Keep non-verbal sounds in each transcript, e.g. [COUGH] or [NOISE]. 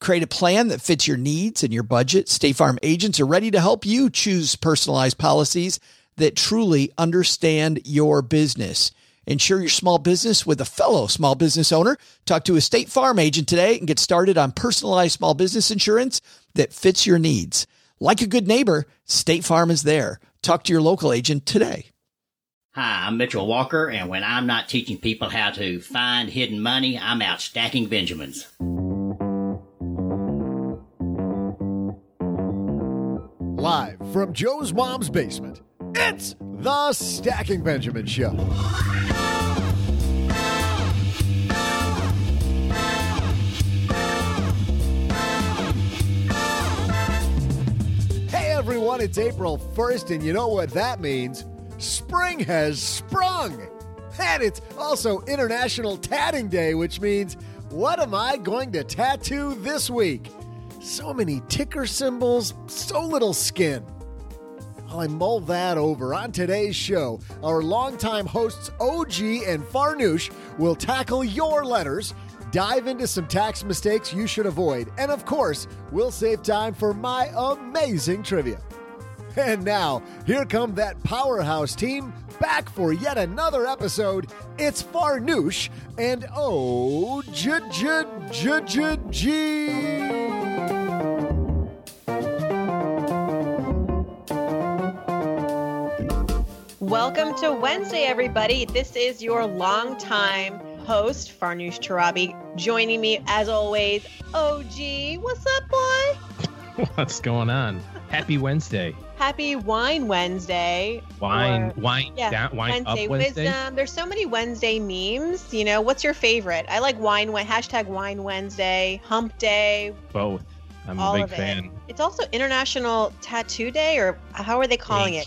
Create a plan that fits your needs and your budget. State Farm agents are ready to help you choose personalized policies that truly understand your business. Insure your small business with a fellow small business owner. Talk to a State Farm agent today and get started on personalized small business insurance that fits your needs. Like a good neighbor, State Farm is there. Talk to your local agent today. Hi, I'm Mitchell Walker, and when I'm not teaching people how to find hidden money, I'm out stacking Benjamins. From Joe's mom's basement, it's the Stacking Benjamin Show. Hey everyone, it's April 1st, and you know what that means? Spring has sprung! And it's also International Tatting Day, which means what am I going to tattoo this week? So many ticker symbols, so little skin. While I mull that over on today's show, our longtime hosts OG and Farnoosh will tackle your letters, dive into some tax mistakes you should avoid, and of course, we'll save time for my amazing trivia. And now, here come that powerhouse team back for yet another episode. It's Farnoosh and O Welcome to Wednesday, everybody. This is your longtime host, Farnoosh Torabi. Joining me, as always, OG. What's up, boy? [LAUGHS] What's going on? Happy Wednesday. Happy Wine Wednesday. Wine, Or- wine, yeah, down, wine Wednesday up Wednesday. wisdom. There's so many Wednesday memes. You know, what's your favorite? I like wine. Hashtag Wine Wednesday, Hump Day, Both. I'm a big of it. fan. It's also International Tattoo Day, or how are they calling it?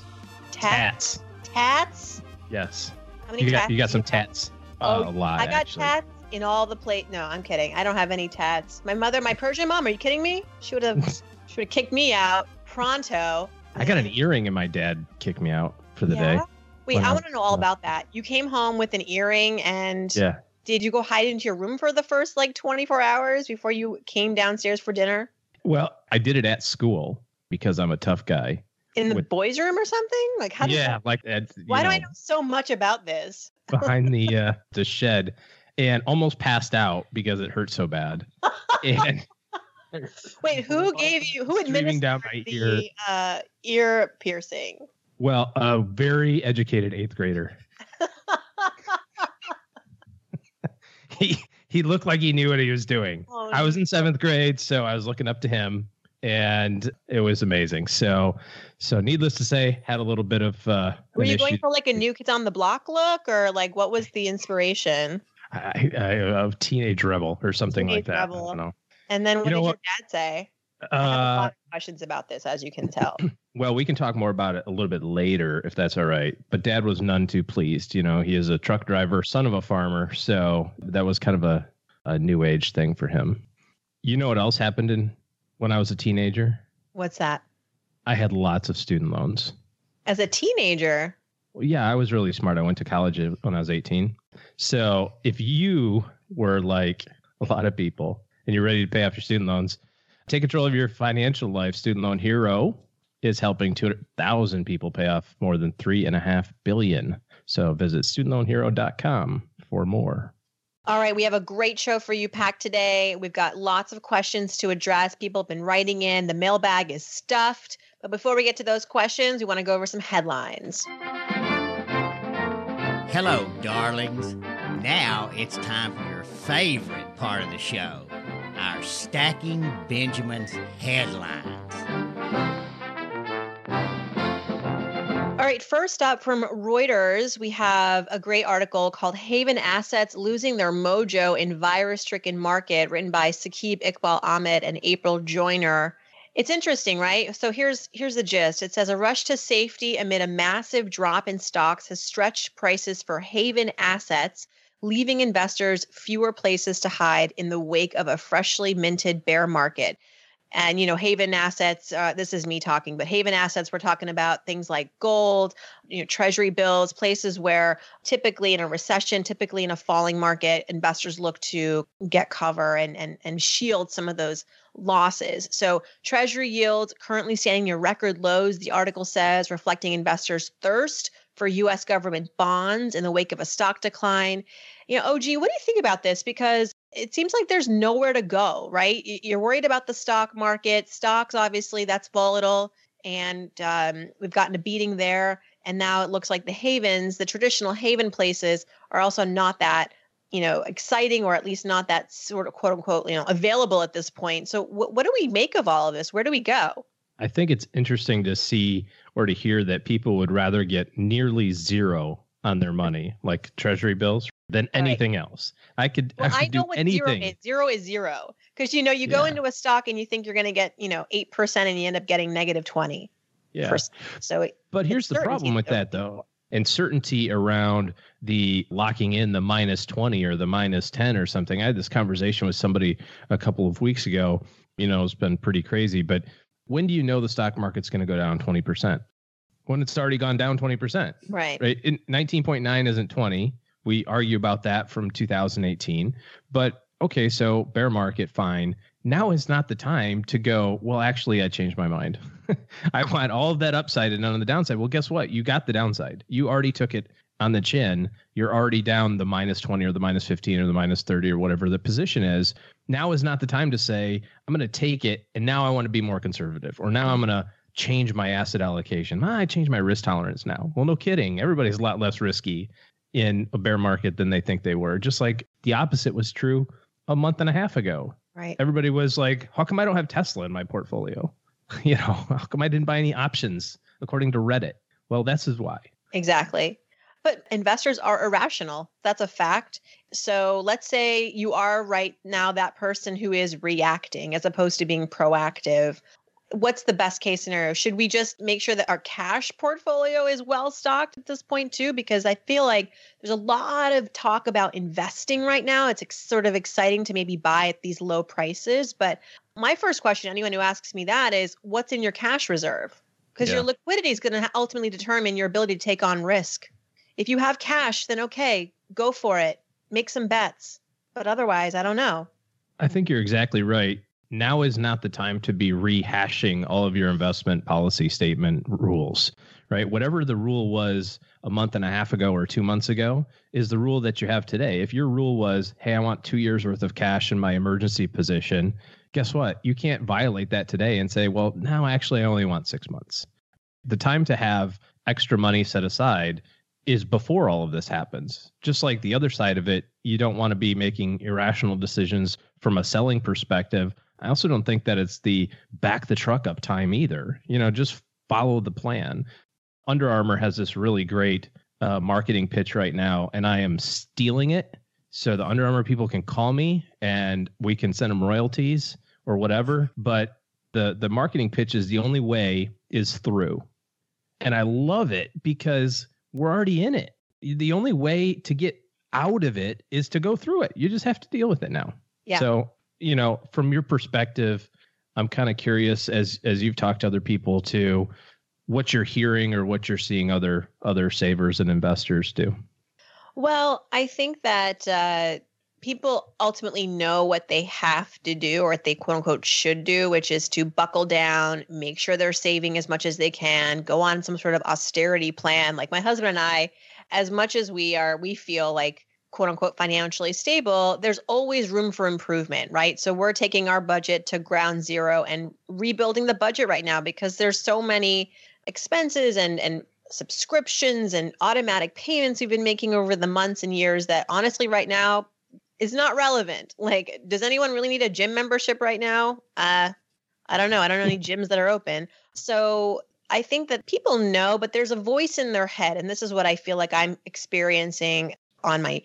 Tat- Tats. Tats. Yes. How many You got tats you got some tats. Oh, a lot. I got actually. tats in all the plate. No, I'm kidding. I don't have any tats. My mother, my Persian mom. Are you kidding me? She would have, [LAUGHS] she would have kicked me out pronto. I got an earring and my dad kicked me out for the Yeah? day. Wait, I want to know all about that. You came home with an earring, and Yeah. did you go hide into your room for the first like 24 hours before you came downstairs for dinner Well, I did it at school because I'm a tough guy. In the With- boys' room or something? Like, how? Does yeah, that, like at, you why do I know, know so much about this? [LAUGHS] behind the uh, the shed, and almost passed out because it hurt so bad. [LAUGHS] and Wait, who gave you? Who Streaming administered down my the ear. uh, ear piercing? Well, a very educated eighth grader. [LAUGHS] he he looked like he knew what he was doing. Oh, I was in seventh grade, so I was looking up to him, and it was amazing. So, so needless to say, had a little bit of. Uh, Were you going for like a new kids on the block look, or like what was the inspiration? i of teenage rebel or something like Teenage that? I rebel. And then what You know did your dad say? I have a Uh, lot of questions about this, as you can tell. [CLEARS THROAT] well, we can talk more about it a little bit later if that's all right. But dad was none too pleased. You know, he is a truck driver, son of a farmer. So that was kind of a, a new age thing for him. You know what else happened in when I was a teenager? What's that? I had lots of student loans. As a teenager, Well, yeah, I was really smart. I went to college when I was 18. So if you were like a lot of people and you're ready to pay off your student loans, take control of your financial life. Student Loan Hero is helping 200,000 people pay off more than three and a half billion. So visit studentloanhero.com for more. All right, we have a great show for you packed today. We've got lots of questions to address. People have been writing in. The mailbag is stuffed. But before we get to those questions, we want to go over some headlines. Hello, darlings. Now it's time for your favorite part of the show our Stacking Benjamin's headlines. All right, first up from Reuters, we have a great article called Haven Assets Losing Their Mojo in Virus Stricken Market, written by Saqib Iqbal Ahmed and April Joyner. It's interesting, right? So here's here's the gist. It says a rush to safety amid a massive drop in stocks has stretched prices for haven assets, leaving investors fewer places to hide in the wake of a freshly minted bear market. And you know, haven assets. Uh, this is me talking, but haven assets. We're talking about things like gold, you know, treasury bills, places where typically in a recession, typically in a falling market, investors look to get cover and and and shield some of those losses. So, Treasury yields currently standing near record lows, the article says, reflecting investors' thirst for US government bonds in the wake of a stock decline. You know, OG, what do you think about this? Because it seems like there's nowhere to go, right? You're worried about the stock market. Stocks, obviously, that's volatile. And um, we've gotten a beating there. And now it looks like the havens, the traditional haven places, are also not that you know exciting or at least not that sort of quote unquote you know available at this point so wh- what do we make of all of this where do we go i think it's interesting to see or to hear that people would rather get nearly zero on their money like treasury bills than anything right. else i could well, i, I know what anything. zero is zero is zero because you know you go yeah. into a stock and you think you're going to get you know 8% and you end up getting negative 20 yeah so it, but here's the problem with that though and certainty around the locking in the minus 20 or the minus 10 or something. I had this conversation with somebody a couple of weeks ago. You know, it's been pretty crazy, but when do you know the stock market's going to go down 20%? When it's already gone down 20%. Right. Right. 19.9 isn't 20. We argue about that from 2018. But okay, so bear market, fine. Now is not the time to go, well, actually, I changed my mind. [LAUGHS] I want all of that upside and none of the downside. Well, guess what? You got the downside. You already took it on the chin. You're already down the minus 20 or the minus 15 or the minus 30 or whatever the position is. Now is not the time to say, I'm going to take it and now I want to be more conservative or now I'm going to change my asset allocation. Ah, I changed my risk tolerance now. Well, no kidding. Everybody's a lot less risky in a bear market than they think they were. Just like the opposite was true a month and a half ago. Right. Everybody was like, how come I don't have Tesla in my portfolio? [LAUGHS] you know, how come I didn't buy any options according to Reddit? Well, this is why. Exactly. But investors are irrational. That's a fact. So let's say you are right now that person who is reacting as opposed to being proactive. What's the best case scenario? Should we just make sure that our cash portfolio is well stocked at this point too? Because I feel like there's a lot of talk about investing right now. It's ex- sort of exciting to maybe buy at these low prices, but my first question, anyone who asks me that, is what's in your cash reserve? Because yeah. your liquidity is going to ultimately determine your ability to take on risk. If you have cash, then okay, go for it, make some bets. But otherwise, I don't know. I think you're exactly right. Now is not the time to be rehashing all of your investment policy statement rules, right? Whatever the rule was a month and a half ago or two months ago is the rule that you have today. If your rule was, hey, I want two years worth of cash in my emergency position, guess what? You can't violate that today and say, well, now actually I only want six months. The time to have extra money set aside is before all of this happens. Just like the other side of it, you don't want to be making irrational decisions from a selling perspective. I also don't think that it's the back the truck up time either. You know, just follow the plan. Under Armour has this really great uh, marketing pitch right now, and I am stealing it. So the Under Armour people can call me and we can send them royalties or whatever. But the the marketing pitch is the only way is through, and I love it because we're already in it. The only way to get out of it is to go through it. You just have to deal with it now. Yeah. So you know, from your perspective, I'm kind of curious as as you've talked to other people too, what you're hearing or what you're seeing other other savers and investors do. Well, I think that uh, people ultimately know what they have to do or what they quote unquote should do, which is to buckle down, make sure they're saving as much as they can, go on some sort of austerity plan. Like my husband and I, as much as we are, we feel like quote unquote financially stable, there's always room for improvement, right? So we're taking our budget to ground zero and rebuilding the budget right now because there's so many expenses and and subscriptions and automatic payments we've been making over the months and years that honestly right now is not relevant. Like, does anyone really need a gym membership right now? Uh, I don't know. I don't know any [LAUGHS] gyms that are open. So I think that people know, but there's a voice in their head. And this is what I feel like I'm experiencing on my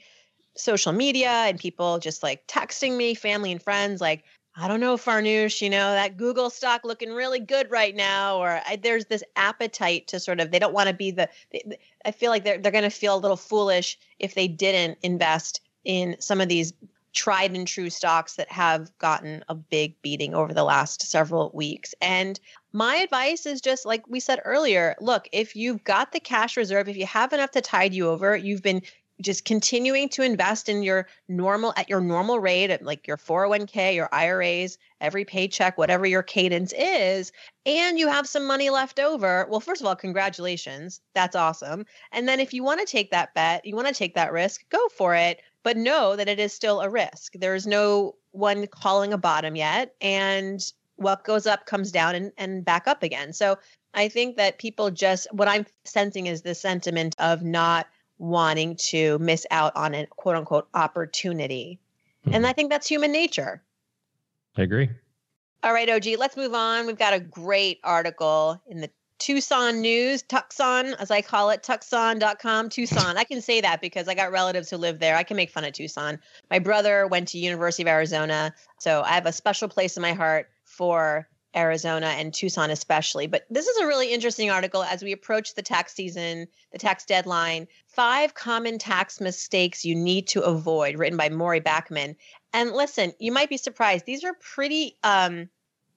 social media and people just like texting me, family and friends, like, I don't know, Farnoosh, you know, that Google stock looking really good right now. Or I, there's this appetite to sort of, they don't want to be the, they, I feel like they're, they're going to feel a little foolish if they didn't invest in some of these tried and true stocks that have gotten a big beating over the last several weeks. And my advice is just like we said earlier look, if you've got the cash reserve, if you have enough to tide you over, you've been just continuing to invest in your normal at your normal rate at like your 401k your iras every paycheck whatever your cadence is and you have some money left over. Well first of all congratulations. That's awesome. And then if you want to take that bet you want to take that risk go for it but know that it is still a risk. There's no one calling a bottom yet and what goes up comes down and, and back up again. So i think that people just what i'm sensing is the sentiment of not wanting to miss out on a quote unquote opportunity. Mm-hmm. And I think that's human nature. I agree. All right, OG, let's move on. We've got a great article in the Tucson News, Tucson, as I call it, tucson.com, Tucson. I can say that because I got relatives who live there. I can make fun of Tucson. My brother went to University of Arizona, so I have a special place in my heart for Arizona and Tucson, especially. But this is a really interesting article as we approach the tax season, the tax deadline. Five common tax mistakes you need to avoid, written by Maurie Backman. And listen, you might be surprised. These are pretty, um,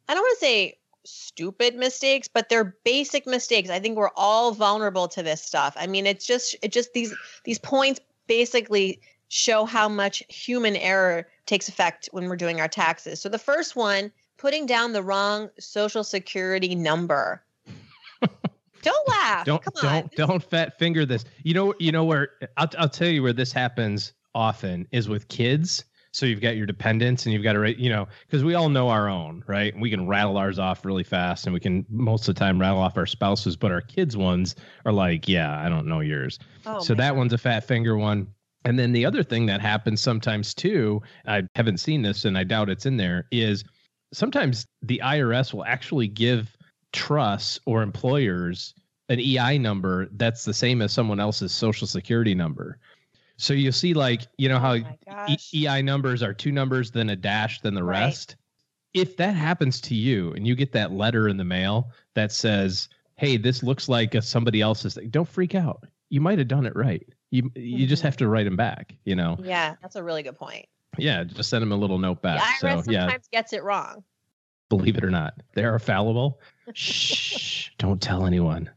I don't want to say stupid mistakes, but they're basic mistakes. I think we're all vulnerable to this stuff. I mean, it's just, it just these these points basically show how much human error takes effect when we're doing our taxes. So the first one putting down the wrong social security number. [LAUGHS] don't laugh. Don't Come don't on. don't fat finger this. You know you know where I'll I'll tell you where this happens often is with kids. So you've got your dependents and you've got to you know because we all know our own right. We can rattle ours off really fast and we can most of the time rattle off our spouses, but our kids ones are like yeah I don't know yours. Oh, so that one's a fat finger one. And then the other thing that happens sometimes too, I haven't seen this and I doubt it's in there, is sometimes the IRS will actually give trusts or employers an EI number that's the same as someone else's social security number. So you'll see, like, you know how Oh E- EI numbers are two numbers, then a dash, then the Right. rest. If that happens to you and you get that letter in the mail that says, "Hey, this looks like a, somebody else's," thing, don't freak out. You might have done it right. You you just Mhm. have to write them back. You know, Yeah, that's a really good point. Yeah, just send them a little note back. the IRS so yeah, sometimes gets it wrong. believe it or not, they are fallible. Shh! [LAUGHS] Don't tell anyone.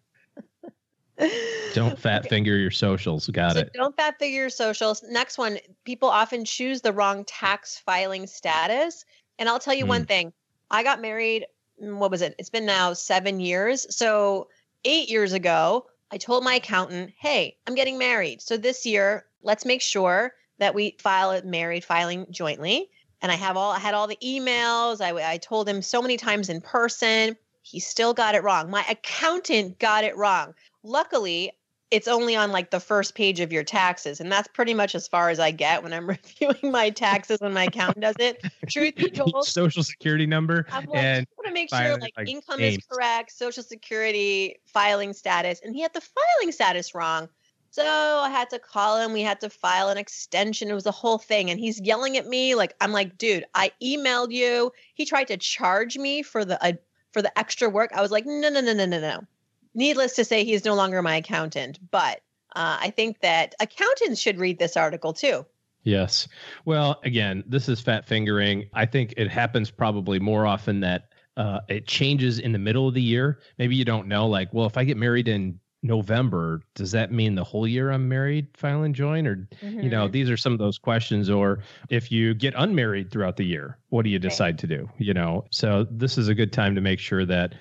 Don't fat finger your socials. Got so it. don't fat finger your socials. Next one, people often choose the wrong tax filing status. And I'll tell you Hmm. one thing. I got married, mm, what was it? It's been now seven years. So eight years ago, I told my accountant, hey, I'm getting married. So this year, let's make sure that we file it married filing jointly. And I have all I had all the emails. I, I told him so many times in person. He still got it wrong. My accountant got it wrong. Luckily, it's only on like the first page of your taxes and that's pretty much as far as i get when i'm [LAUGHS] reviewing my taxes when my accountant does it truth be [LAUGHS] told social security number i'm like and I want to make sure like, like, income names. is correct social security filing status and he had the filing status wrong so i had to call him we had to file an extension it was a whole thing and he's yelling at me like i'm like dude i emailed you he tried to charge me for the uh, for the extra work i was like no no no no no no needless to say, he's no longer my accountant. But uh, I think that accountants should read this article too. Yes. Well, again, this is fat fingering. I think it happens probably more often that uh, it changes in the middle of the year. Maybe you don't know, like, well, if I get married in November, does that mean the whole year I'm married, file and join? Or, you know, Mm-hmm. these are some of those questions. Or if you get unmarried throughout the year, what do you decide to do? You know, so this is a good time to make sure that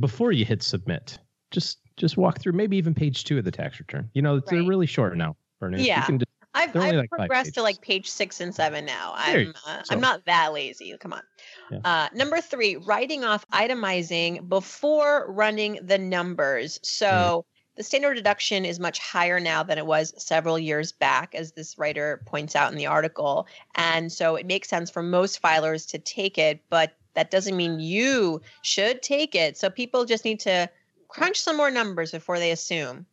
before you hit submit, just just walk through maybe even page two of the tax return. You know, they're really short now. Bernice. You Yeah. can just- I've, I've like progressed to like page six and seven now. There I'm uh, so- I'm not that lazy. Come on. Yeah. Uh, number three, writing off itemizing before running the numbers. So Mm-hmm. The standard deduction is much higher now than it was several years back, as this writer points out in the article. And so it makes sense for most filers to take it, but that doesn't mean you should take it. So people just need to crunch some more numbers before they assume.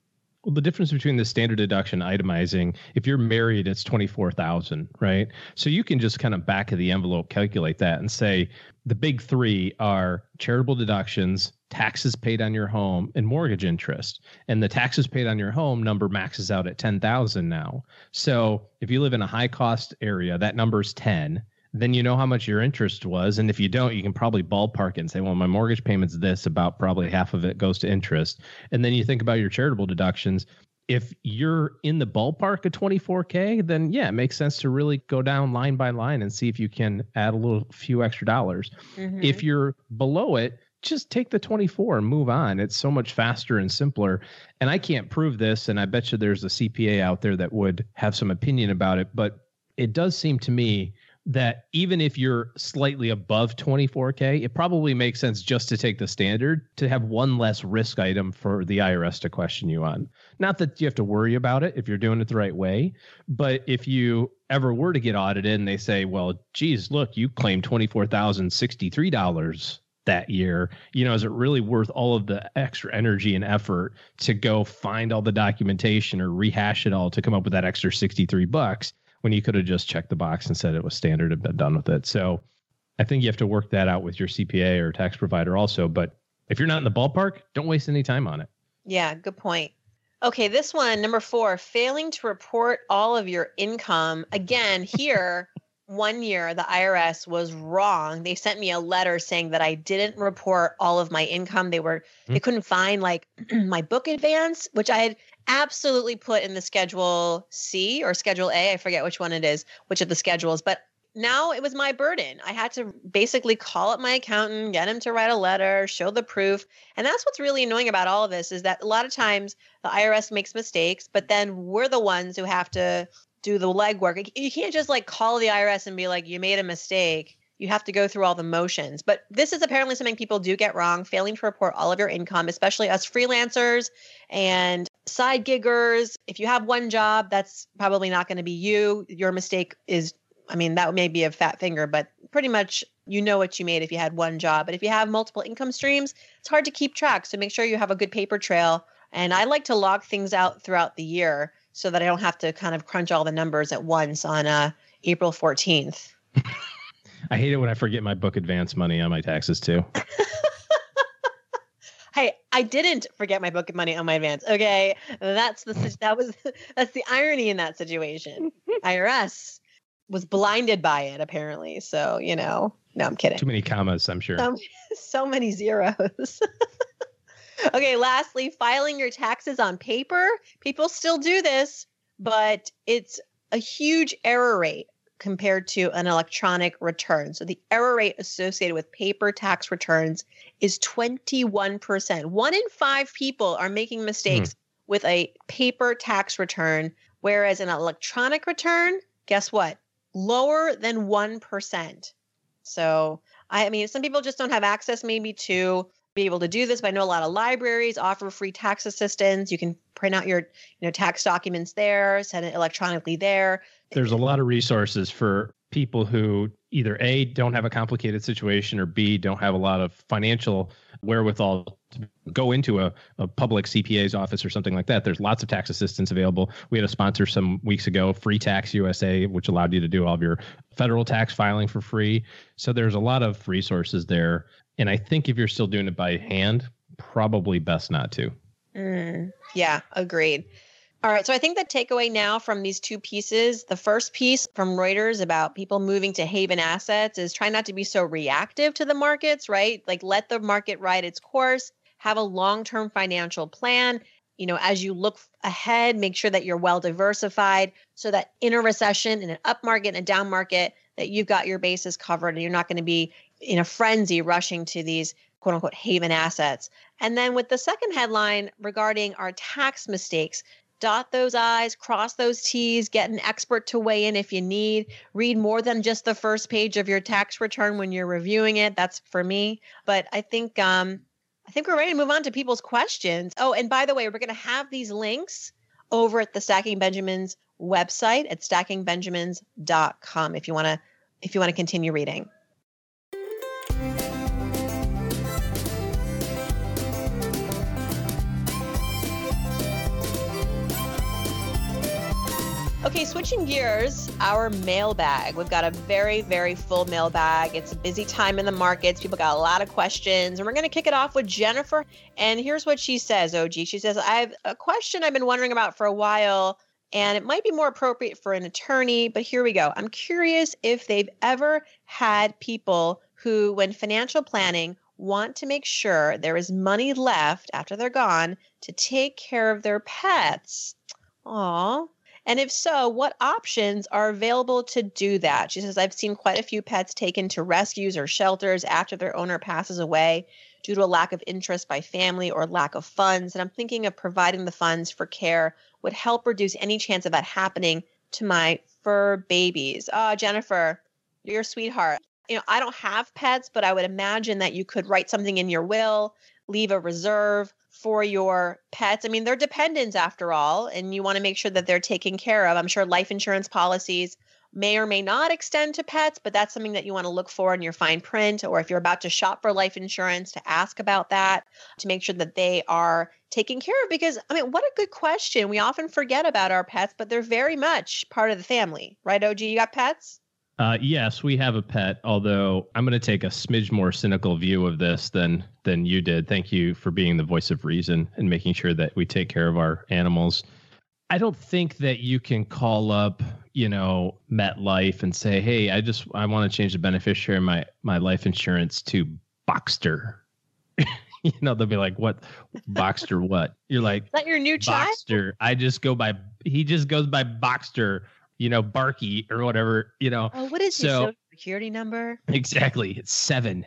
Well, the difference between the standard deduction itemizing, if you're married, it's 24,000, right? So you can just kind of back of the envelope calculate that and say the big 3 are charitable deductions, taxes paid on your home, and mortgage interest. And the taxes paid on your home number maxes out at 10,000 now. So if you live in a high cost area, that number is 10 then you know how much your interest was. And if you don't, you can probably ballpark it and say, well, my mortgage payment's this, about probably half of it goes to interest. And then you think about your charitable deductions. If you're in the ballpark of 24K, then yeah, it makes sense to really go down line by line and see if you can add a little few extra dollars. Mm-hmm. If you're below it, just take the 24 and move on. It's so much faster and simpler. And I can't prove this. And I bet you there's a CPA out there that would have some opinion about it. But it does seem to me that even if you're slightly above 24K, it probably makes sense just to take the standard to have one less risk item for the IRS to question you on. Not that you have to worry about it if you're doing it the right way, but if you ever were to get audited and they say, well, geez, look, you claimed $24,063 that year, you know, is it really worth all of the extra energy and effort to go find all the documentation or rehash it all to come up with that extra 63 bucks? When you could have just checked the box and said it was standard and been done with it. So I think you have to work that out with your CPA or tax provider also. But if you're not in the ballpark, don't waste any time on it. Yeah, good point. Okay, this one, number four, failing to report all of your income. Again, here, one year the IRS was wrong. They sent me a letter saying that I didn't report all of my income. They were mm-hmm. they couldn't find like [CLEARS THROAT] my book advance, which I had absolutely put in the schedule C or schedule A. I forget which one it is, which of the schedules, but now it was my burden. I had to basically call up my accountant, get him to write a letter, show the proof. And that's what's really annoying about all of this is that a lot of times the IRS makes mistakes, but then we're the ones who have to do the legwork. You can't just like call the IRS and be like, you made a mistake you have to go through all the motions. But this is apparently something people do get wrong, failing to report all of your income, especially us freelancers and side giggers. If you have one job, that's probably not going to be you. Your mistake is, I mean, that may be a fat finger, but pretty much you know what you made if you had one job. But if you have multiple income streams, it's hard to keep track. So make sure you have a good paper trail. And I like to log things out throughout the year so that I don't have to kind of crunch all the numbers at once on uh, April 14th. [LAUGHS] I hate it when I forget my book advance money on my taxes too. [LAUGHS] hey, I didn't forget my book money on my advance. Okay, that's the that was [LAUGHS] that's the irony in that situation. IRS was blinded by it apparently. So you know, no, I'm kidding. Too many commas, I'm sure. So, so many zeros. Okay, lastly, filing your taxes on paper. People still do this, but it's a huge error rate compared to an electronic return. So the error rate associated with paper tax returns is 21%. One in five people are making mistakes mm. with a paper tax return, whereas an electronic return, guess what? Lower than 1%. So, I mean, some people just don't have access maybe to be able to do this, but I know a lot of libraries offer free tax assistance. You can print out your, you know, tax documents there, send it electronically there. There's a lot of resources for people who either a don't have a complicated situation or b don't have a lot of financial wherewithal to go into a, a public cpa's office or something like that. There's lots of tax assistance available. We had a sponsor some weeks ago free tax usa which allowed you to do all of your federal tax filing for free. So there's a lot of resources there and i think if you're still doing it by hand probably best not to mm, yeah agreed all right. So I think the takeaway now from these two pieces, the first piece from Reuters about people moving to haven assets is try not to be so reactive to the markets, right? Like let the market ride its course, have a long-term financial plan. You know, as you look ahead, make sure that you're well diversified so that in a recession, in an up market, and a down market, that you've got your bases covered and you're not going to be in a frenzy rushing to these quote unquote haven assets. And then with the second headline regarding our tax mistakes, dot those I's, cross those T's, get an expert to weigh in if you need. Read more than just the first page of your tax return when you're reviewing it. That's for me. But I think um, I think we're ready to move on to people's questions. Oh, and by the way, we're going to have these links over at the Stacking Benjamins website at stackingbenjamins.com if you want to if you want to continue reading. Okay, switching gears, our mailbag. We've got a very, very full mailbag. It's a busy time in the markets. People got a lot of questions. And we're going to kick it off with Jennifer. And here's what she says, OG. She says, I have a question I've been wondering about for a while, and it might be more appropriate for an attorney, but here we go. I'm curious if they've ever had people who, when financial planning, want to make sure there is money left after they're gone to take care of their pets. Aw, and if so, what options are available to do that? She says, I've seen quite a few pets taken to rescues or shelters after their owner passes away due to a lack of interest by family or lack of funds. And I'm thinking of providing the funds for care would help reduce any chance of that happening to my fur babies. Oh, Jennifer, you're a sweetheart. You know, I don't have pets, but I would imagine that you could write something in your will, leave a reserve for your pets. I mean, they're dependents after all, and you want to make sure that they're taken care of. I'm sure life insurance policies may or may not extend to pets, but that's something that you want to look for in your fine print, or if you're about to shop for life insurance, to ask about that to make sure that they are taken care of. Because, I mean, what a good question. We often forget about our pets, but they're very much part of the family, right, OG? You got pets? Uh, yes, we have a pet. Although I'm going to take a smidge more cynical view of this than than you did. Thank you for being the voice of reason and making sure that we take care of our animals. I don't think that you can call up, you know, MetLife and say, "Hey, I just I want to change the beneficiary of my my life insurance to Boxster." [LAUGHS] you know, they'll be like, "What, Boxster? What?" You're like, "Is that your new child?" Boxster. I just go by. He just goes by Boxster you know, Barky or whatever, you know. Oh, what is so, his social security number? Exactly. It's seven.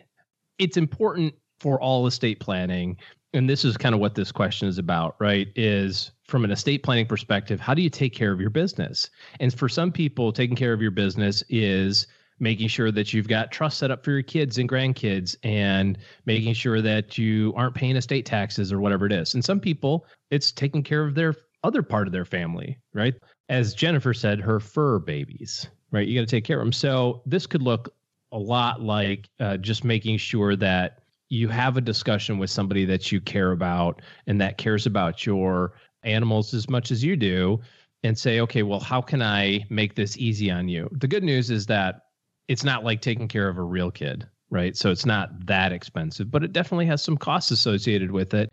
It's important for all estate planning. And this is kind of what this question is about, right? Is from an estate planning perspective, how do you take care of your business? And for some people, taking care of your business is making sure that you've got trust set up for your kids and grandkids and making sure that you aren't paying estate taxes or whatever it is. And some people, it's taking care of their other part of their family, right? As Jennifer said, her fur babies, right? You got to take care of them. So this could look a lot like uh, just making sure that you have a discussion with somebody that you care about and that cares about your animals as much as you do and say, okay, well, how can I make this easy on you? The good news is that it's not like taking care of a real kid, right? So it's not that expensive, but it definitely has some costs associated with it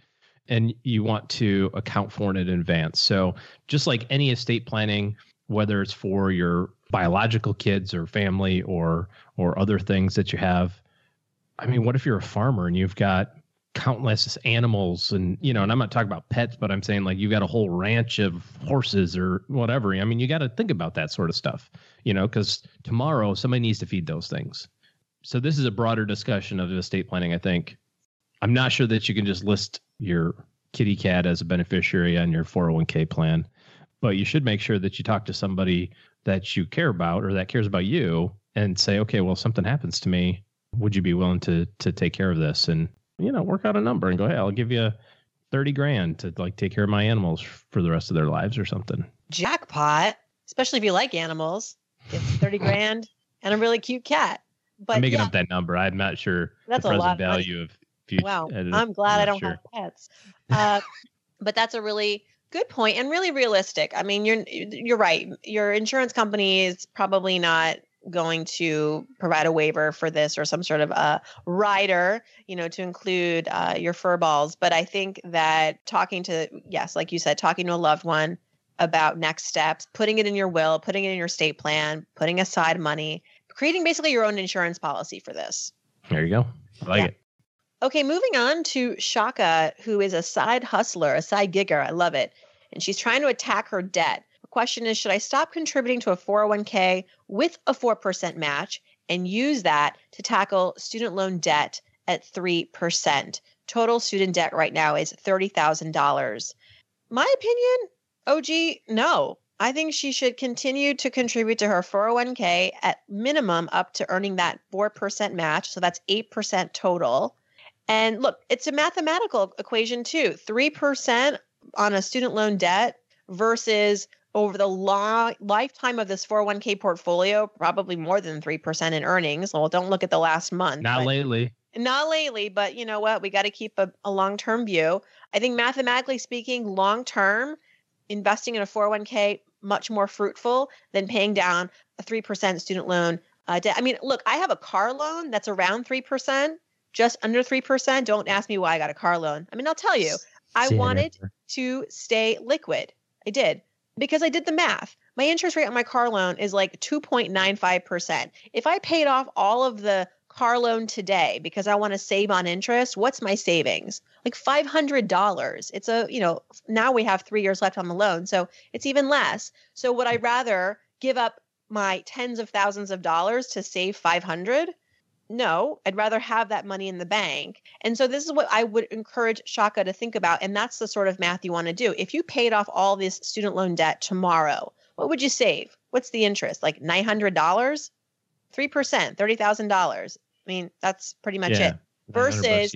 and you want to account for it in advance. So, just like any estate planning, whether it's for your biological kids or family or or other things that you have, I mean, what if you're a farmer and you've got countless animals and you know and i'm not talking about pets but i'm saying like you've got a whole ranch of horses or whatever. I mean you got to think about that sort of stuff you know because tomorrow somebody needs to feed those things. So this is a broader discussion of estate planning i think. I'm not sure that you can just list your kitty cat as a beneficiary on your 401k plan. But you should make sure that you talk to somebody that you care about or that cares about you and say, okay, well, if something happens to me. Would you be willing to to take care of this? And you know, work out a number and go, hey, I'll give you 30 grand to like take care of my animals for the rest of their lives or something. Jackpot, especially if you like animals. Get [LAUGHS] 30 grand and a really cute cat. But I'm making yeah, up that number. I'm not sure that's the present a lot value of wow, I'm glad I don't sure. have pets. Uh, but that's a really good point and really realistic. I mean, you're you're right. Your insurance company is probably not going to provide a waiver for this or some sort of a rider, you know, to include uh, your fur balls. But I think that talking to yes, like you said, talking to a loved one about next steps, putting it in your will, putting it in your state plan, putting aside money, creating basically your own insurance policy for this. There you go. I like yeah. it. Okay, moving on to Shaka, who is a side hustler, a side gigger. I love it. And she's trying to attack her debt. The question is Should I stop contributing to a 401k with a 4% match and use that to tackle student loan debt at 3%? Total student debt right now is $30,000. My opinion, OG, no. I think she should continue to contribute to her 401k at minimum up to earning that 4% match. So that's 8% total. And look, it's a mathematical equation too. 3% on a student loan debt versus over the long lifetime of this 401k portfolio, probably more than 3% in earnings. Well, don't look at the last month. Not lately. Not lately, but you know what? We got to keep a, a long term view. I think mathematically speaking, long term, investing in a 401k much more fruitful than paying down a 3% student loan uh, debt. I mean, look, I have a car loan that's around 3%, just under 3%. Don't ask me why I got a car loan. I mean, I'll tell you, I See wanted later. to stay liquid. I did because I did the math. My interest rate on my car loan is like 2.95%. If I paid off all of the car loan today because I want to save on interest, what's my savings? Like $500. It's a, you know, now we have 3 years left on the loan, so it's even less. So would I rather give up my tens of thousands of dollars to save 500? No, I'd rather have that money in the bank. And so this is what I would encourage Shaka to think about. And that's the sort of math you want to do. If you paid off all this student loan debt tomorrow, what would you save? What's the interest? Like $900? 3%, $30,000. I mean, that's pretty much Yeah. it. 900 Versus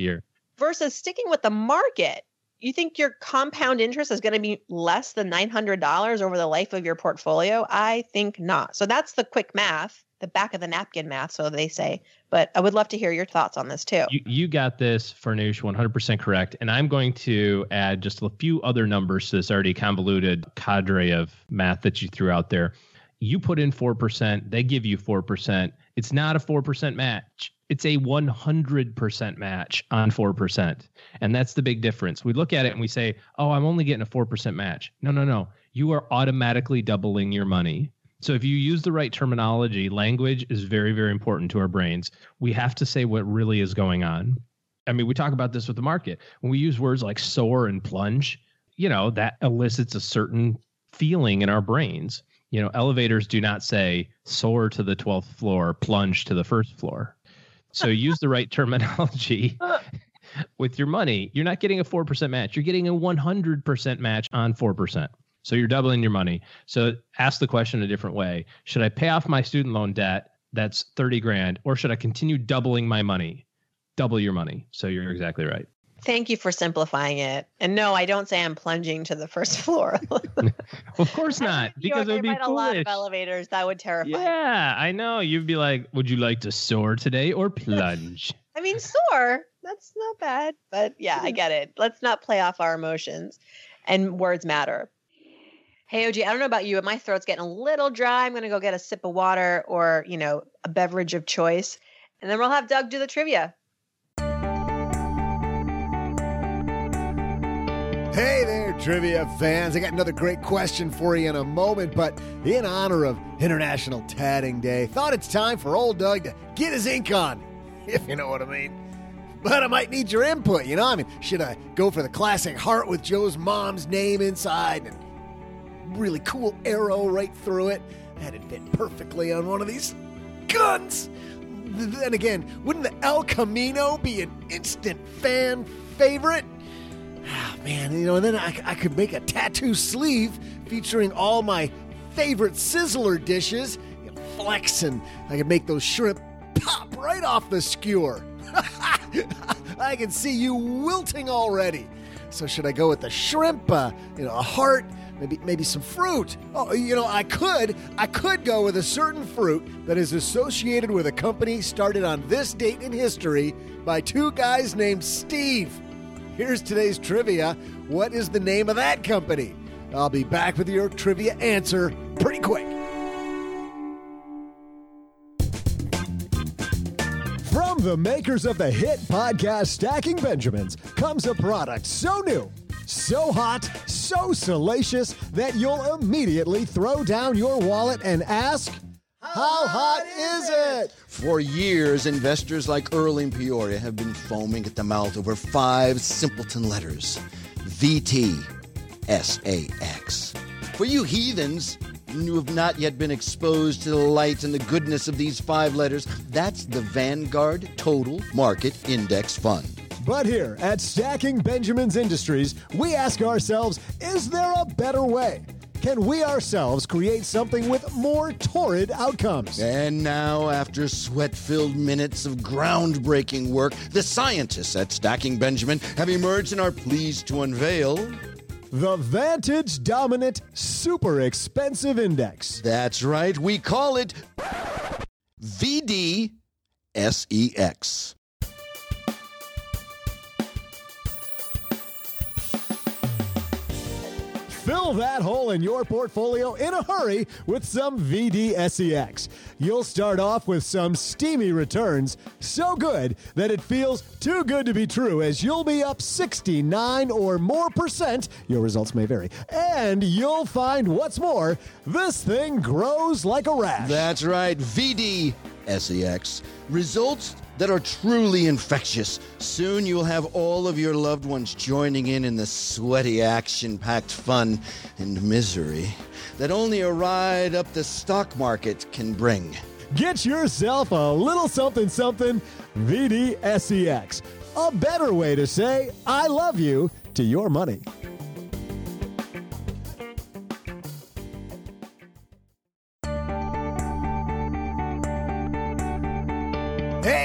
versus sticking with the market. You think your compound interest is going to be less than $900 over the life of your portfolio? I think not. So that's the quick math, the back of the napkin math, so they say. But I would love to hear your thoughts on this too. You, you got this, Farnoosh, 100% correct. And I'm going to add just a few other numbers to this already convoluted cadre of math that you threw out there. You put in 4%, they give you 4%. It's not a 4% match. It's a 100% match on 4%. And that's the big difference. We look at it and we say, oh, I'm only getting a 4% match. No, no, no. You are automatically doubling your money. So if you use the right terminology, language is very, very important to our brains. We have to say what really is going on. I mean, we talk about this with the market. When we use words like soar and plunge, you know, that elicits a certain feeling in our brains. You know, elevators do not say soar to the 12th floor, plunge to the first floor. So use the right [LAUGHS] terminology with your money. You're not getting a 4% match. You're getting a 100% match on 4%. So you're doubling your money. So ask the question a different way. Should I pay off my student loan debt that's 30 grand or should I continue doubling my money? Double your money. So you're exactly right. Thank you for simplifying it. And no, I don't say I'm plunging to the first [LAUGHS] floor. [LAUGHS] [LAUGHS] Of course not, because it would be ride a lot of elevators. That would terrify. me. Yeah, I know. You'd be like, would you like to soar today or plunge? I mean, soar. That's not bad. But yeah, I get it. Let's not play off our emotions. And words matter. Hey, OG, I don't know about you, but my throat's getting a little dry. I'm going to go get a sip of water or, you know, a beverage of choice. And then we'll have Doug do the trivia. Hey there, trivia fans. I got another great question for you in a moment, but in honor of International Tatting Day, thought it's time for old Doug to get his ink on, [LAUGHS] if you know what I mean. But I might need your input, you know? I mean, should I go for the classic heart with Joe's mom's name inside and really cool arrow right through it? That'd fit perfectly on one of these guns. Then again, wouldn't the El Camino be an instant fan favorite? Ah, man, you know, and then I, I could make a tattoo sleeve featuring all my favorite sizzler dishes. You know, flex, and I could make those shrimp pop right off the skewer. [LAUGHS] I can see you wilting already. So should I go with the shrimp? Uh, you know, a heart, maybe maybe some fruit. Oh, you know, I could I could go with a certain fruit that is associated with a company started on this date in history by two guys named Steve. Here's today's trivia. What is the name of that company? I'll be back with your trivia answer pretty quick. From the makers of the hit podcast Stacking Benjamins comes a product so new, so hot, so salacious that you'll immediately throw down your wallet and ask, How hot is it? For years, investors like Earl in Peoria have been foaming at the mouth over five simpleton letters VT SAX. For you heathens who have not yet been exposed to the light and the goodness of these five letters, that's the Vanguard Total Market Index Fund. But here at Stacking Benjamins Industries, we ask ourselves, is there a better way? Can we ourselves create something with more torrid outcomes? And now, after sweat filled minutes of groundbreaking work, the scientists at Stacking Benjamin have emerged and are pleased to unveil. The Vantage Dominant Super Expensive Index. That's right, we call it VDSEX. Fill that hole in your portfolio in a hurry with some VDSEX. You'll start off with some steamy returns, so good that it feels too good to be true, as you'll be up 69 or more percent. Your results may vary. And you'll find what's more, this thing grows like a rash. That's right, VDSEX. Results that are truly infectious. Soon you'll have all of your loved ones joining in in the sweaty, action packed fun and misery that only a ride up the stock market can bring. Get yourself a little something something VTSAX. A better way to say I love you to your money.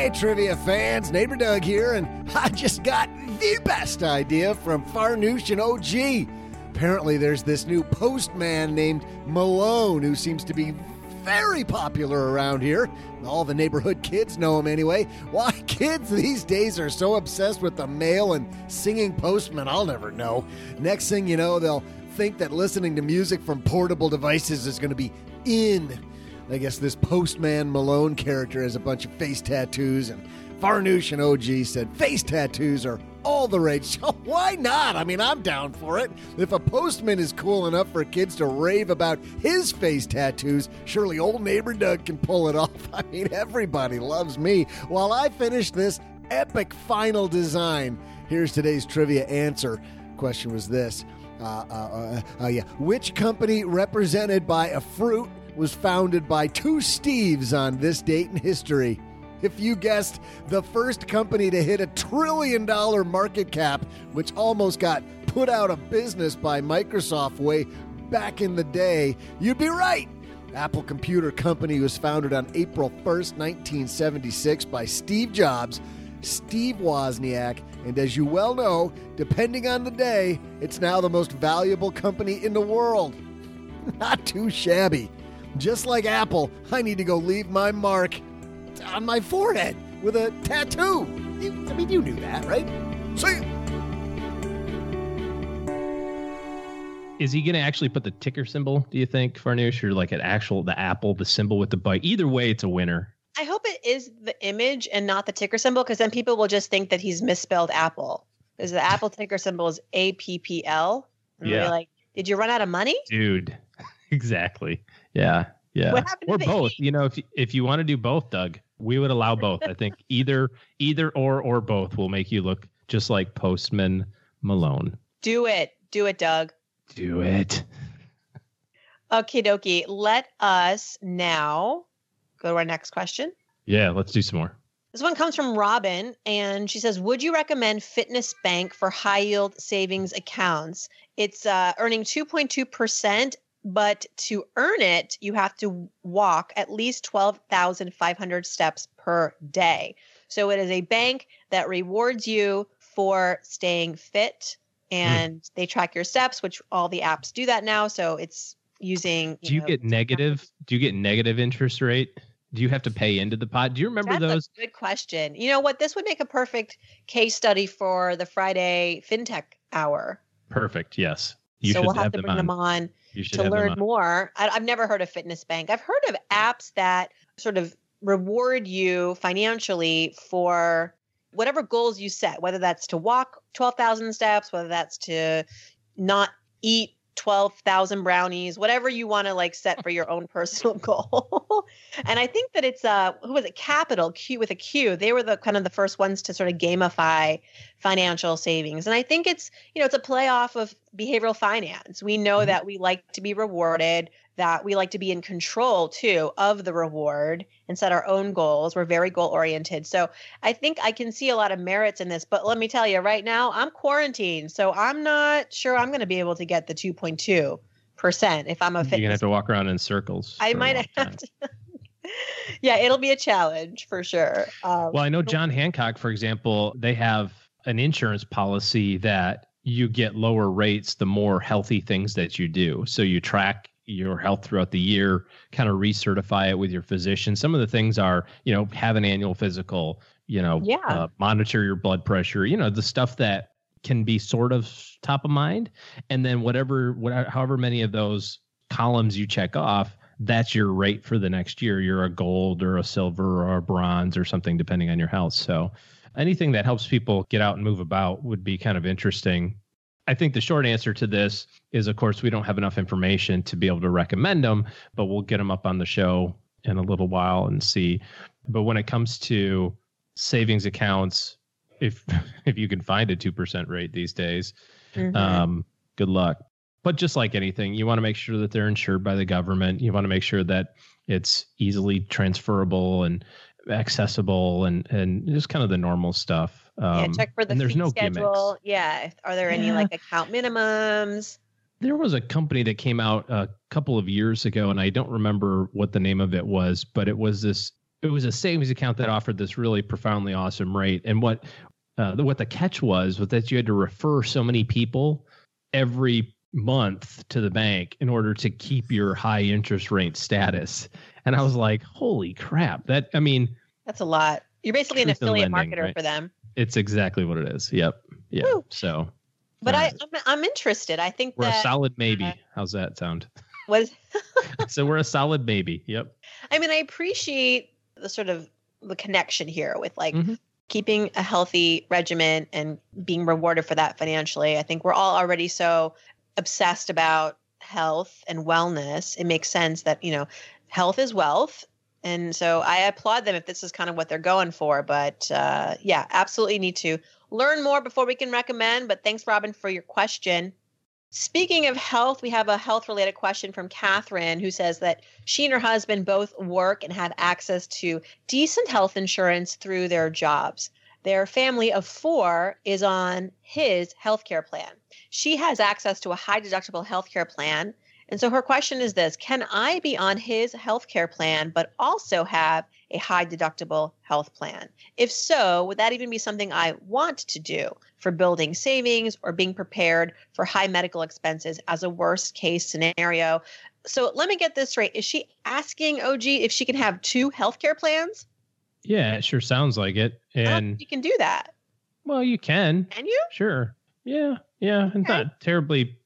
Trivia fans, Neighbor Doug here, and I just got the best idea from Farnoosh and OG. Apparently, there's this new postman named Malone who seems to be very popular around here. All the neighborhood kids know him anyway. Why [LAUGHS] kids these days are so obsessed with the mail and singing postman, I'll never know. Next thing you know, they'll think that listening to music from portable devices is going to be in. I guess this Postman Malone character has a bunch of face tattoos, and Farnoosh and OG said face tattoos are all the rage. [LAUGHS] So why not? I mean, I'm down for it. If a postman is cool enough for kids to rave about his face tattoos, surely old neighbor Doug can pull it [LAUGHS] off. I mean, everybody loves me. While I finish this epic final design, here's today's trivia answer. Question was this. Uh, uh, uh, uh, yeah. Which company represented by a fruit was founded by two Steves on this date in history. If you guessed the first company to hit a trillion dollar market cap, which almost got put out of business by Microsoft way back in the day, you'd be right. Apple Computer Company was founded on April 1st, 1976 by Steve Jobs, Steve Wozniak, and as you well know, depending on the day, it's now the most valuable company in the world. [LAUGHS] Not too shabby. Just like Apple, I need to go leave my mark on my forehead with a tattoo. You, I mean, you knew that, right? See ya. Is he going to actually put the ticker symbol? Do you think, Farnoosh, or like an actual the apple, the symbol with the bite? Either way, it's a winner. I hope it is the image and not the ticker symbol, because then people will just think that he's misspelled Apple. Because the Apple ticker symbol is A P P L. Yeah. Like, did you run out of money? Dude, exactly. Yeah, yeah. Or both. You know, if you- if you want to do both, Doug, we would allow both. I think [LAUGHS] either either or or both will make you look just like Postman Malone. Do it. Do it, Doug. Do it. Okie dokie. Let us now go to our next question. Yeah, let's do some more. This one comes from Robin, and she says, "Would you recommend Fitness Bank for high yield savings accounts? It's uh, earning 2.2 percent, but to earn it, you have to walk at least 12,500 steps per day. So it is a bank that rewards you for staying fit, and hmm. they track your steps, which all the apps do that now. So it's using. Do you know, get negative? Do you get negative interest rate? Do you have to pay into the pot? Do you remember That's those? a good question. You know what? This would make a perfect case study for the Friday FinTech Hour. Perfect. Yes. You so should we'll have, have to them bring on. them on You to learn more. I, I've never heard of Fitness Bank. I've heard of apps that sort of reward you financially for whatever goals you set, whether that's to walk 12,000 steps, whether that's to not eat 12,000 brownies, whatever you want to like set for your own personal [LAUGHS] goal. and I think that it's uh who was it Qapital Q with a Q. They were the kind of the first ones to sort of gamify financial savings. And I think it's, you know, it's a play off of behavioral finance. We know that we like to be rewarded, that we like to be in control too of the reward and set our own goals. We're very goal oriented. So I think I can see a lot of merits in this. But let me tell you, right now I'm quarantined, so I'm not sure I'm going to be able to get the 2.2 percent if I'm a You're gonna have to walk around in circles. I might have time. to. [LAUGHS] yeah, it'll be a challenge for sure. Um, Well, I know John Hancock, for example, they have an insurance policy that you get lower rates the more healthy things that you do. So you track your health throughout the year, kind of recertify it with your physician. Some of the things are, you know, have an annual physical, you know, Yeah. uh, monitor your blood pressure, you know, the stuff that can be sort of top of mind and then whatever whatever however many of those columns you check off that's your rate for the next year you're a gold or a silver or a bronze or something depending on your health so anything that helps people get out and move about would be kind of interesting I think the short answer to this is, of course, we don't have enough information to be able to recommend them, but we'll get them up on the show in a little while and see. But when it comes to savings accounts, if [LAUGHS] if you can find a two percent rate these days, Mhm. um, good luck. But just like anything, you want to make sure that they're insured by the government. You want to make sure that it's easily transferable and accessible and and just kind of the normal stuff. Um, yeah, check for the there's fee no schedule. gimmicks. Yeah, are there any like account minimums? There was a company that came out a couple of years ago, and I don't remember what the name of it was, but it was this. It was a savings account that offered this really profoundly awesome rate. And what uh, the, what the catch was was that you had to refer so many people every month to the bank in order to keep your high interest rate status. And I was like, "Holy crap!" That I mean, That's a lot. You're basically an affiliate lending, marketer right? for them. It's exactly what it is. Yep. Yeah. Woo. So But I, I'm, I'm interested. I think we're a solid maybe. uh, How's that sound? was. [LAUGHS] so we're a solid maybe. Yep. I mean, I appreciate the sort of the connection here with like Mhm. keeping a healthy regimen and being rewarded for that financially. I think we're all already so obsessed about health and wellness. It makes sense that, you know, health is wealth. And so I applaud them if this is kind of what they're going for. But uh, yeah, absolutely need to learn more before we can recommend. But thanks, Robin, for your question. Speaking of health, we have a health related question from Catherine who says that she and her husband both work and have access to decent health insurance through their jobs. Their family of four is on his healthcare plan. She has access to a high deductible healthcare plan. And so her question is this Can I be on his healthcare plan, but also have a high deductible health plan? If so, would that even be something I want to do for building savings or being prepared for high medical expenses as a worst case scenario? So let me get this straight. Is she asking OG if she can have two healthcare plans? Yeah, it sure sounds like it. I don't think And you can do that. well, you can. Can you? Sure. Yeah. Yeah. And Okay. not terribly.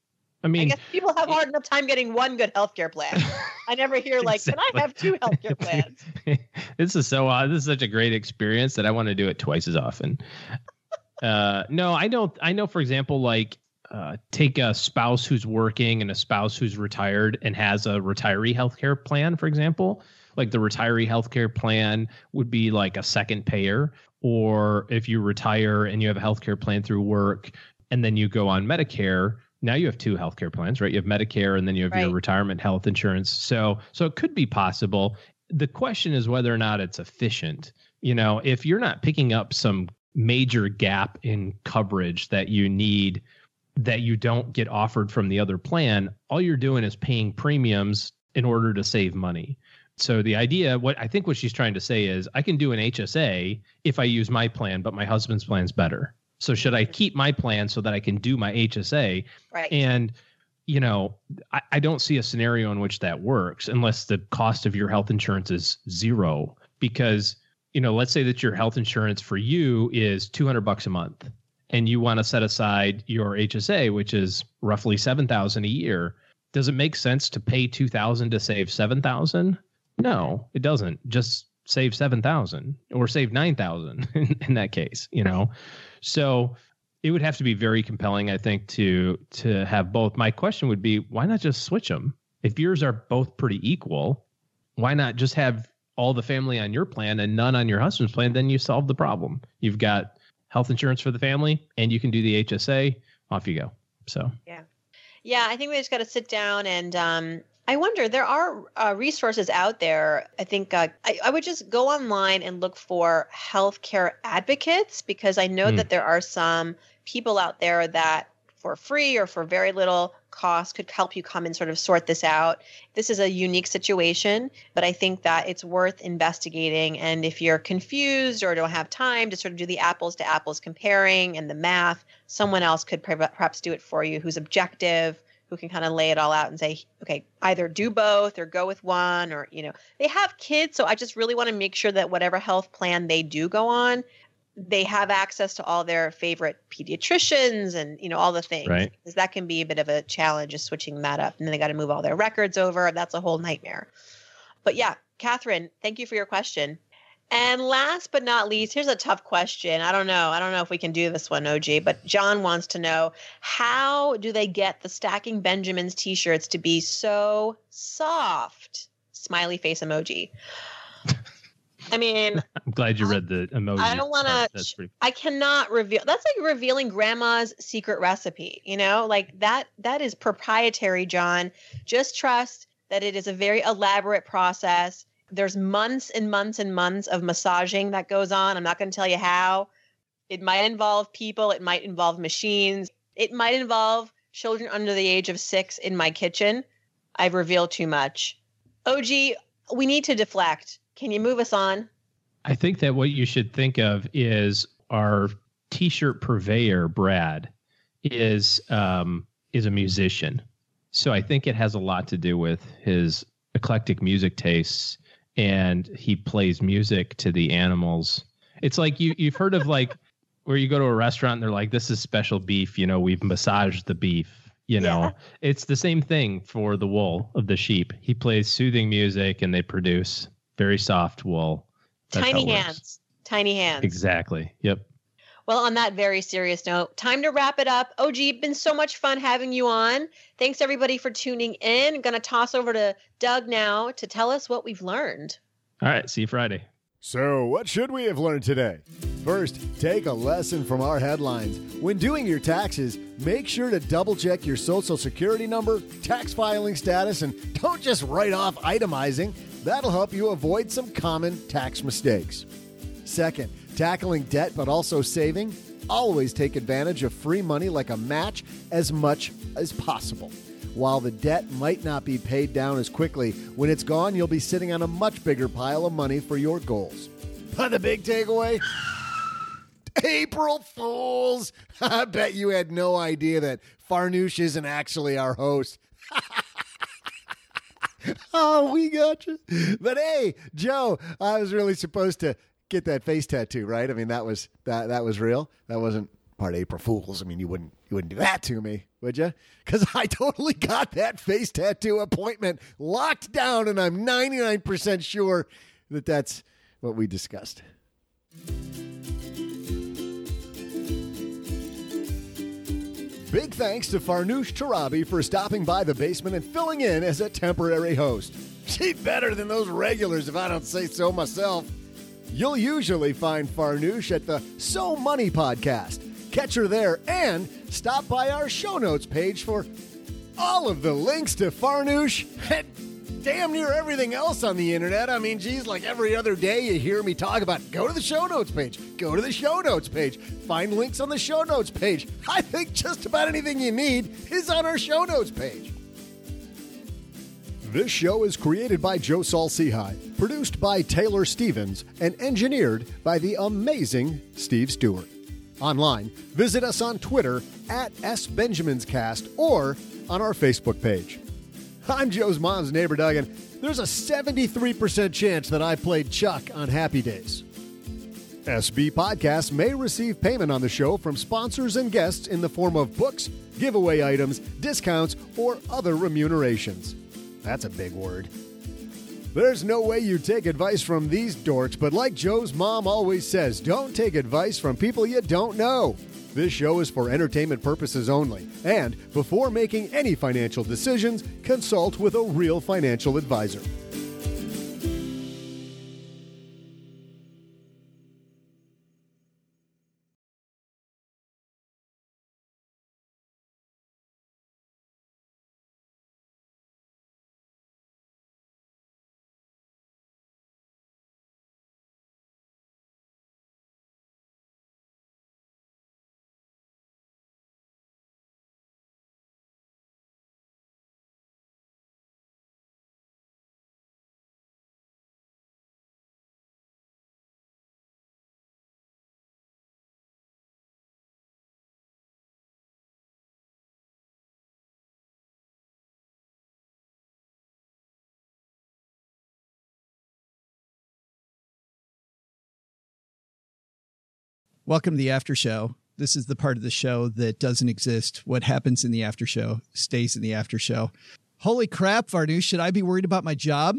I mean, I guess people have hard enough time getting one good healthcare plan. [LAUGHS] I never hear like, can I have two healthcare [LAUGHS] plans? [LAUGHS] this is so odd. This is such a great experience that I want to do it twice as often. uh, no, I don't. I know, for example, like uh, take a spouse who's working and a spouse who's retired and has a retiree healthcare plan, for example. Like the retiree healthcare plan would be like a second payer, or if you retire and you have a healthcare plan through work and then you go on Medicare, now you have two healthcare plans, right? You have Medicare and then you have your retirement health insurance. So so it could be possible. The question is whether or not it's efficient. You know, if you're not picking up some major gap in coverage that you need that you don't get offered from the other plan, all you're doing is paying premiums in order to save money. So the idea, what I think what she's trying to say is I can do an HSA if I use my plan, but my husband's plan's better. So should I mm-hmm. keep my plan so that I can do my HSA? Right. And you know, I, I don't see a scenario in which that works unless the cost of your health insurance is zero. Because, you know, let's say that your health insurance for you is 200 bucks a month and you want to set aside your HSA, which is roughly 7,000 a year. Does it make sense to pay 2,000 to save 7,000? No, it doesn't. Just save 7,000 or save 9,000 [LAUGHS] in, in that case, you know? So it would have to be very compelling, I think, to to have both. My question would be, why not just switch them? If yours are both pretty equal, why not just have all the family on your plan and none on your husband's plan? Then you solve the problem. You've got health insurance for the family, and you can do the HSA. Off you go. So Yeah, yeah, I think we just got to sit down and um, I wonder there are uh, resources out there. I think uh, I, I would just go online and look for healthcare advocates because I know Hmm. that there are some people out there that for free or for very little cost could help you come and sort of sort this out. This is a unique situation, but I think that it's worth investigating. And if you're confused or don't have time to sort of do the apples to apples comparing and the math, someone else could per- perhaps do it for you who's objective who can kind of lay it all out and say okay either do both or go with one or you know they have kids so i just really want to make sure that whatever health plan they do go on they have access to all their favorite pediatricians and you know all the things. Right. because that can be a bit of a challenge just switching that up and then they got to move all their records over. That's a whole nightmare. But yeah catherine thank you for your question and last but not least here's a tough question i don't know i don't know if we can do this one og but john wants to know how do they get the stacking benjamins t-shirts to be so soft smiley face emoji i mean [LAUGHS] I'm glad you read the emoji. I don't wanna. That's pretty. I cannot reveal. That's like revealing grandma's secret recipe, you know? Like that that is proprietary, John. Just trust that it is a very elaborate process. There's months and months and months of massaging that goes on. I'm not going to tell you how. It might involve people, it might involve machines. It might involve children under the age of 6 in my kitchen. I've revealed too much. OG, we need to deflect. Can you move us on? I think that what you should think of is our t-shirt purveyor, Brad, is um, is a musician. So I think it has a lot to do with his eclectic music tastes, and he plays music to the animals. It's like you you've heard of like [LAUGHS] where you go to a restaurant and they're like, "This is special beef." You know, we've massaged the beef. You know, Yeah. it's the same thing for the wool of the sheep. He plays soothing music, and they produce very soft wool. That's Tiny works. hands. Tiny hands. Exactly. Yep. Well, on that very serious note, time to wrap it up. OG, been so much fun having you on. Thanks everybody for tuning in. I'm Going to toss over to Doug now to tell us what we've learned. All right. See you Friday. So, what should we have learned today? First, take a lesson from our headlines. When doing your taxes, make sure to double check your social security number, tax filing status, and don't just write off itemizing. That'll help you avoid some common tax mistakes. Second, tackling debt but also saving. Always take advantage of free money like a match as much as possible. While the debt might not be paid down as quickly, when it's gone, you'll be sitting on a much bigger pile of money for your goals. But the big takeaway? [SIGHS] April Fools! [LAUGHS] I bet you had no idea that Farnoosh isn't actually our host. [LAUGHS] oh, we got you. But hey, Joe, I was really supposed to get that face tattoo, right? I mean, that was that that was real. That wasn't part of April Fools. I mean, you wouldn't you wouldn't do that to me, would you? Because [LAUGHS] I totally got that face tattoo appointment locked down, and I'm 99% sure that that's what we discussed. Big thanks to Farnoosh Torabi for stopping by the basement and filling in as a temporary host. [LAUGHS] She's better than those regulars, if I don't say so myself. You'll usually find Farnoosh at the So Money podcast. Catch her there and stop by our show notes page for all of the links to Farnoosh [LAUGHS] and damn near everything else on the internet. I mean, geez, like every other day you hear me talk about go to the show notes page, go to the show notes page, find links on the show notes page. I think just about anything you need is on our show notes page. This show is created by Joe Saul-Sehy, produced by Taylor Stevens, and engineered by the amazing Steve Stewart. Online, visit us on Twitter at SBenjaminsCast or on our Facebook page. I'm Joe's mom's neighbor, Doug, and there's a 73% chance that I played Chuck on Happy Days. SB Podcasts may receive payment on the show from sponsors and guests in the form of books, giveaway items, discounts, or other remunerations. That's a big word. There's no way you take advice from these dorks, but like Joe's mom always says, don't take advice from people you don't know. This show is for entertainment purposes only, and before making any financial decisions, consult with a real financial advisor. Welcome to the after show. This is the part of the show that doesn't exist. What happens in the after show stays in the after show. Holy crap, Varnu, should I be worried about my job?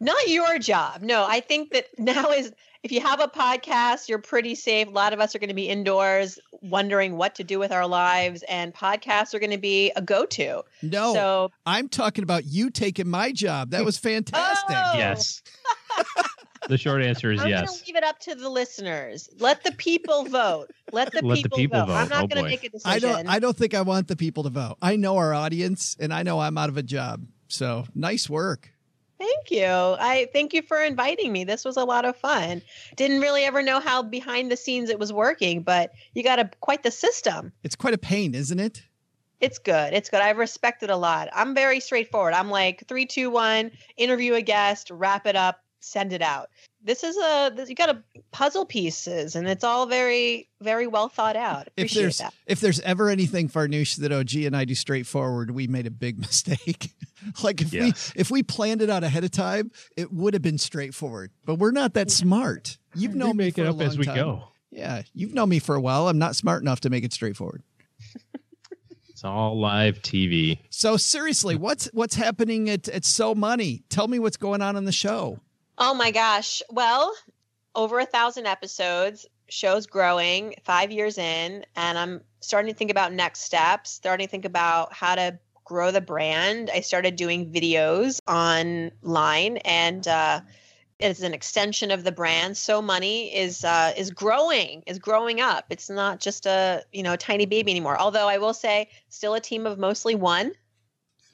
Not your job. No, I think that now is if you have a podcast, you're pretty safe. A lot of us are going to be indoors wondering what to do with our lives, and podcasts are going to be a go to. No, So, I'm talking about you taking my job. That was [LAUGHS] fantastic. Oh! Yes. [LAUGHS] the short answer is yes. I'm going to leave it up to the listeners. Let the people vote. Let the, [LAUGHS] Let the people, people vote. I'm not Oh, going to make a decision. I don't I don't think I want the people to vote. I know our audience and I know I'm out of a job. So nice work. Thank you. I thank you for inviting me. This was a lot of fun. Didn't really ever know how behind the scenes it was working, but you got a quite the system. It's quite a pain, isn't it? It's good. It's good. I respect it a lot. I'm very straightforward. I'm like three, two, one. Interview a guest, wrap it up, send it out. This is a this, you got a puzzle pieces, and it's all very, very well thought out. If Appreciate there's that. if there's ever anything Farnoosh that OG and I do straightforward, we made a big [LAUGHS] mistake. like if Yes. we if we planned it out ahead of time, it would have been straightforward. But we're not that mm-hmm. smart. You've We known me make for it a up as long we time. go. Yeah, you've known me for a while. I'm not smart enough to make it straightforward. [LAUGHS] It's all live TV. So seriously, what's what's happening at at So Money? Tell me what's going on in the show. Oh my gosh. Well, over a thousand episodes, show's growing, five years in, and I'm starting to think about next steps, starting to think about how to grow the brand. I started doing videos online and uh it's an extension of the brand. So money is uh, is growing, is growing up. It's not just a you know tiny baby anymore. Although I will say, still a team of mostly one.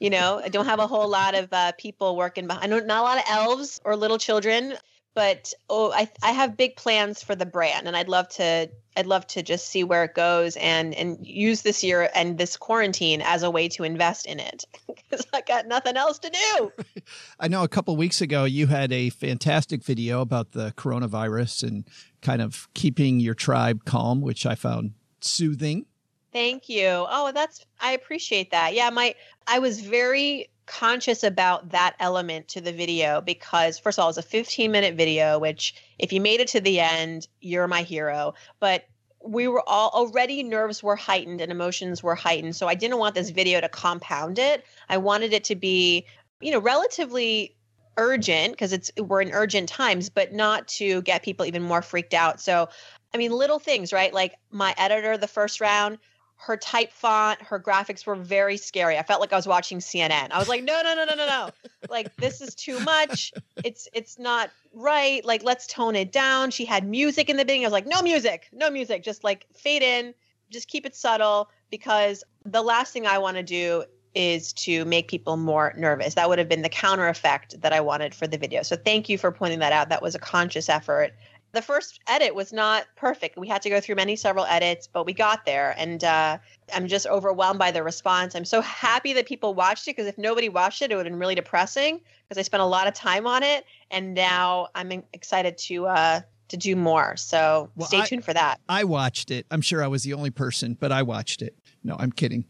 You know, I don't have a whole lot of uh, people working behind. I don't not a lot of elves or little children, but oh, I I have big plans for the brand, and I'd love to I'd love to just see where it goes and and use this year and this quarantine as a way to invest in it [LAUGHS] because I got nothing else to do. [LAUGHS] I know a couple weeks ago you had a fantastic video about the coronavirus and kind of keeping your tribe calm, which I found soothing. Thank you. Oh, that's I appreciate that. Yeah, my I was very conscious about that element to the video because first of all, it's a 15 minute video, which if you made it to the end, you're my hero. But we were all already nerves were heightened and emotions were heightened. So I didn't want this video to compound it. I wanted it to be, you know, relatively urgent because it's we're in urgent times, but not to get people even more freaked out. So I mean, little things, right? Like my editor, the first round, her type font, her graphics were very scary. I felt like I was watching CNN. I was like, no, no, no, no, no, no. [LAUGHS] like this is too much. It's it's not right. Like let's tone it down. She had music in the beginning. I was like, no music, no music. Just like fade in, just keep it subtle because the last thing I want to do is to make people more nervous. That would have been the counter effect that I wanted for the video. So thank you for pointing that out. That was a conscious effort the first edit was not perfect. We had to go through many several edits, but we got there. And uh, I'm just overwhelmed by the response. I'm so happy that people watched it because if nobody watched it, it would have been really depressing because I spent a lot of time on it. And now I'm excited to uh, to do more. So Well, stay I- tuned for that. I watched it. I'm sure I was the only person, but I watched it. No, I'm kidding.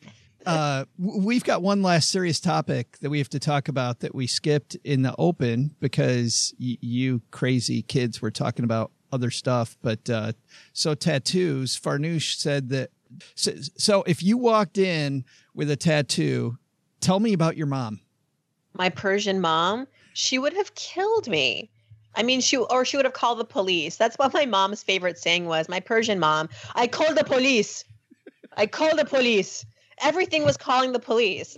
Uh, we've got one last serious topic that we have to talk about that we skipped in the open because y- you crazy kids were talking about other stuff. But uh, so tattoos, Farnoosh said that. So, so if you walked in with a tattoo, tell me about your mom. my Persian mom, she would have killed me. I mean, she or she would have called the police. That's what my mom's favorite saying was. My Persian mom, I called the police. I called the police. Everything was calling the police.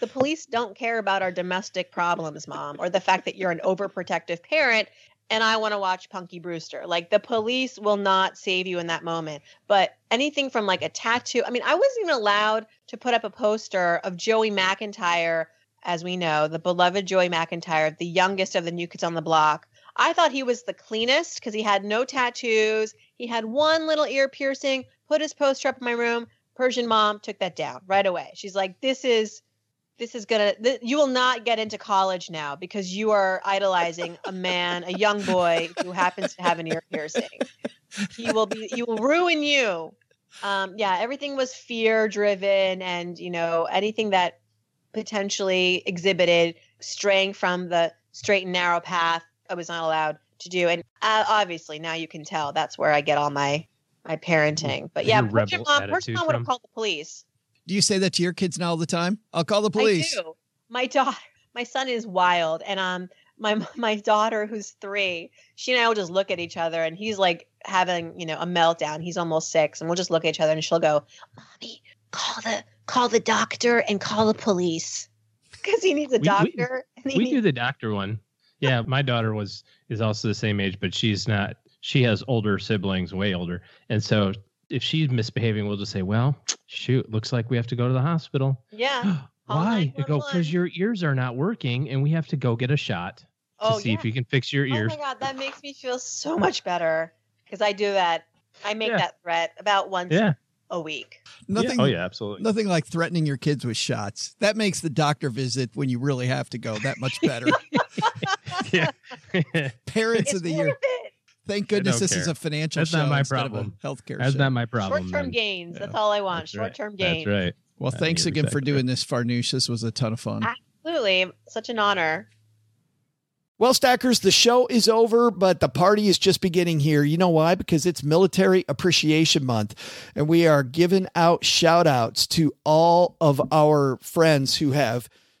The police don't care about our domestic problems, mom, or the fact that you're an overprotective parent and I want to watch Punky Brewster. Like the police will not save you in that moment. But anything from like a tattoo, I mean, I wasn't even allowed to put up a poster of Joey McIntyre as we know, the beloved Joey McIntyre, the youngest of the new kids on the block. I thought he was the cleanest because he had no tattoos. He had one little ear piercing, put his poster up in my room. Persian mom took that down right away. She's like, this is. This is gonna. Th- you will not get into college now because you are idolizing a man, a young boy who happens to have an ear piercing. He will be. He will ruin you. Um, yeah, everything was fear driven, and you know anything that potentially exhibited straying from the straight and narrow path I was not allowed to do. And uh, obviously, now you can tell that's where I get all my my parenting. But yeah, Your where's your mom, where's mom would have called the police. Do you say that to your kids now all the time? I'll call the police. I do. My daughter, my son is wild, and um, my my daughter who's three, she and I will just look at each other, and he's like having you know a meltdown. He's almost six, and we'll just look at each other, and she'll go, "Mommy, call the call the doctor and call the police," [LAUGHS] because he needs a We- we- doctor. and he we needs- do the doctor one. Yeah, my daughter was is also the same age, but she's not. She has older siblings, way older, and so if she's misbehaving, we'll just say, "Well, shoot, looks like we have to go to the hospital." [GASPS] yeah. Why? I go because your ears are not working, and we have to go get a shot to Oh see yeah. if you can fix your ears. Oh ears. my god, that makes me feel so much better because I do that. I make Yeah. that threat about once yeah. a week. Nothing. Oh yeah, absolutely. Nothing like threatening your kids with shots. That makes the doctor visit when you really have to go that much better. [LAUGHS] [LAUGHS] Parents It's of the year. it. Thank goodness don't this is a financial That's show not my problem. of a healthcare That's show. not my problem. Short-term then. gains. That's all I want. That's. Short-term gains. That's right. well, thanks you're again for exactly doing this, Farnoosh. This was a ton of fun. Absolutely. Such an honor. Well, Stackers, the show is over, but the party is just beginning here. You know why? Because it's Military Appreciation Month, and we are giving out shout outs to all of our friends who have